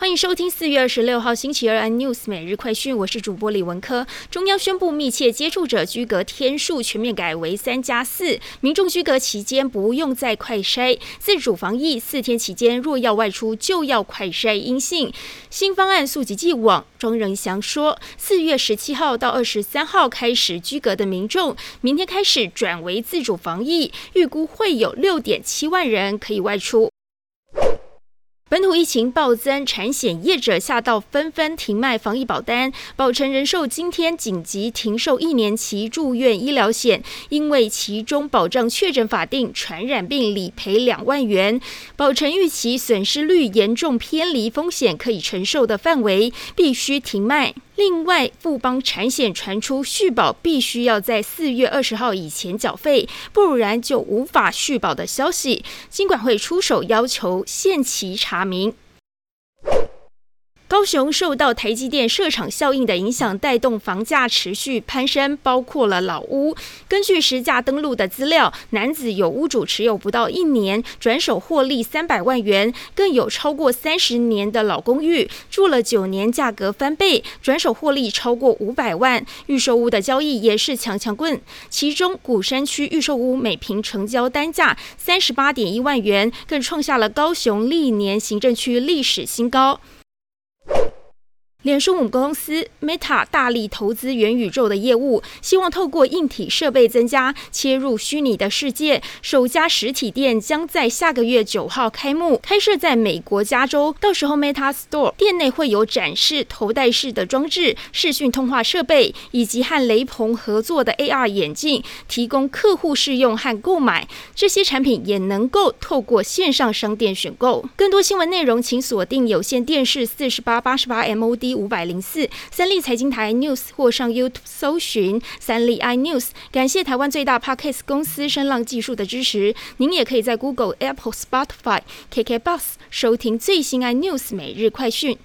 欢迎收听四月二十六号星期二 iNews 每日快讯，我是主播李文科。中央宣布密切接触者居隔天数全面改为三加四，民众居隔期间不用再快筛，自主防疫四天期间若要外出就要快筛阴性。新方案溯及既往，庄仁祥说，四月十七号到二十三号开始居隔的民众，明天开始转为自主防疫，预估会有六点七万人可以外出。本土疫情暴增，产险业者下到纷纷停卖防疫保单。保成人寿今天紧急停售一年期住院医疗险，因为其中保障确诊法定传染病理赔两万元。保成预期损失率严重偏离风险可以承受的范围，必须停卖。另外，富邦产险传出续保必须要在四月二十号以前缴费，不然就无法续保的消息，金管会出手要求限期查明。高雄受到台积电设厂效应的影响，带动房价持续攀升，包括了老屋。根据实价登录的资料，男子有屋主持有不到一年，转手获利三百万元；更有超过三十年的老公寓，住了九年，价格翻倍，转手获利超过五百万。预售屋的交易也是强强棍，其中古山区预售屋每平成交单价三十八点一万元，更创下了高雄历年行政区历史新高。脸书母公司 Meta 大力投资元宇宙的业务，希望透过硬体设备增加切入虚拟的世界。首家实体店将在下个月九号开幕，开设在美国加州。到时候 Meta Store 店内会有展示头戴式的装置、视讯通话设备，以及和雷朋合作的 AR 眼镜，提供客户试用和购买。这些产品也能够透过线上商店选购。更多新闻内容，请锁定有线电视四十八八十八 MOD。五百零四三立财经台 news 或上 YouTube 搜寻三立 i news，感谢台湾最大 Podcast 公司声浪技术的支持。您也可以在 Google、Apple、Spotify、KK Bus 收听最新 i news 每日快讯。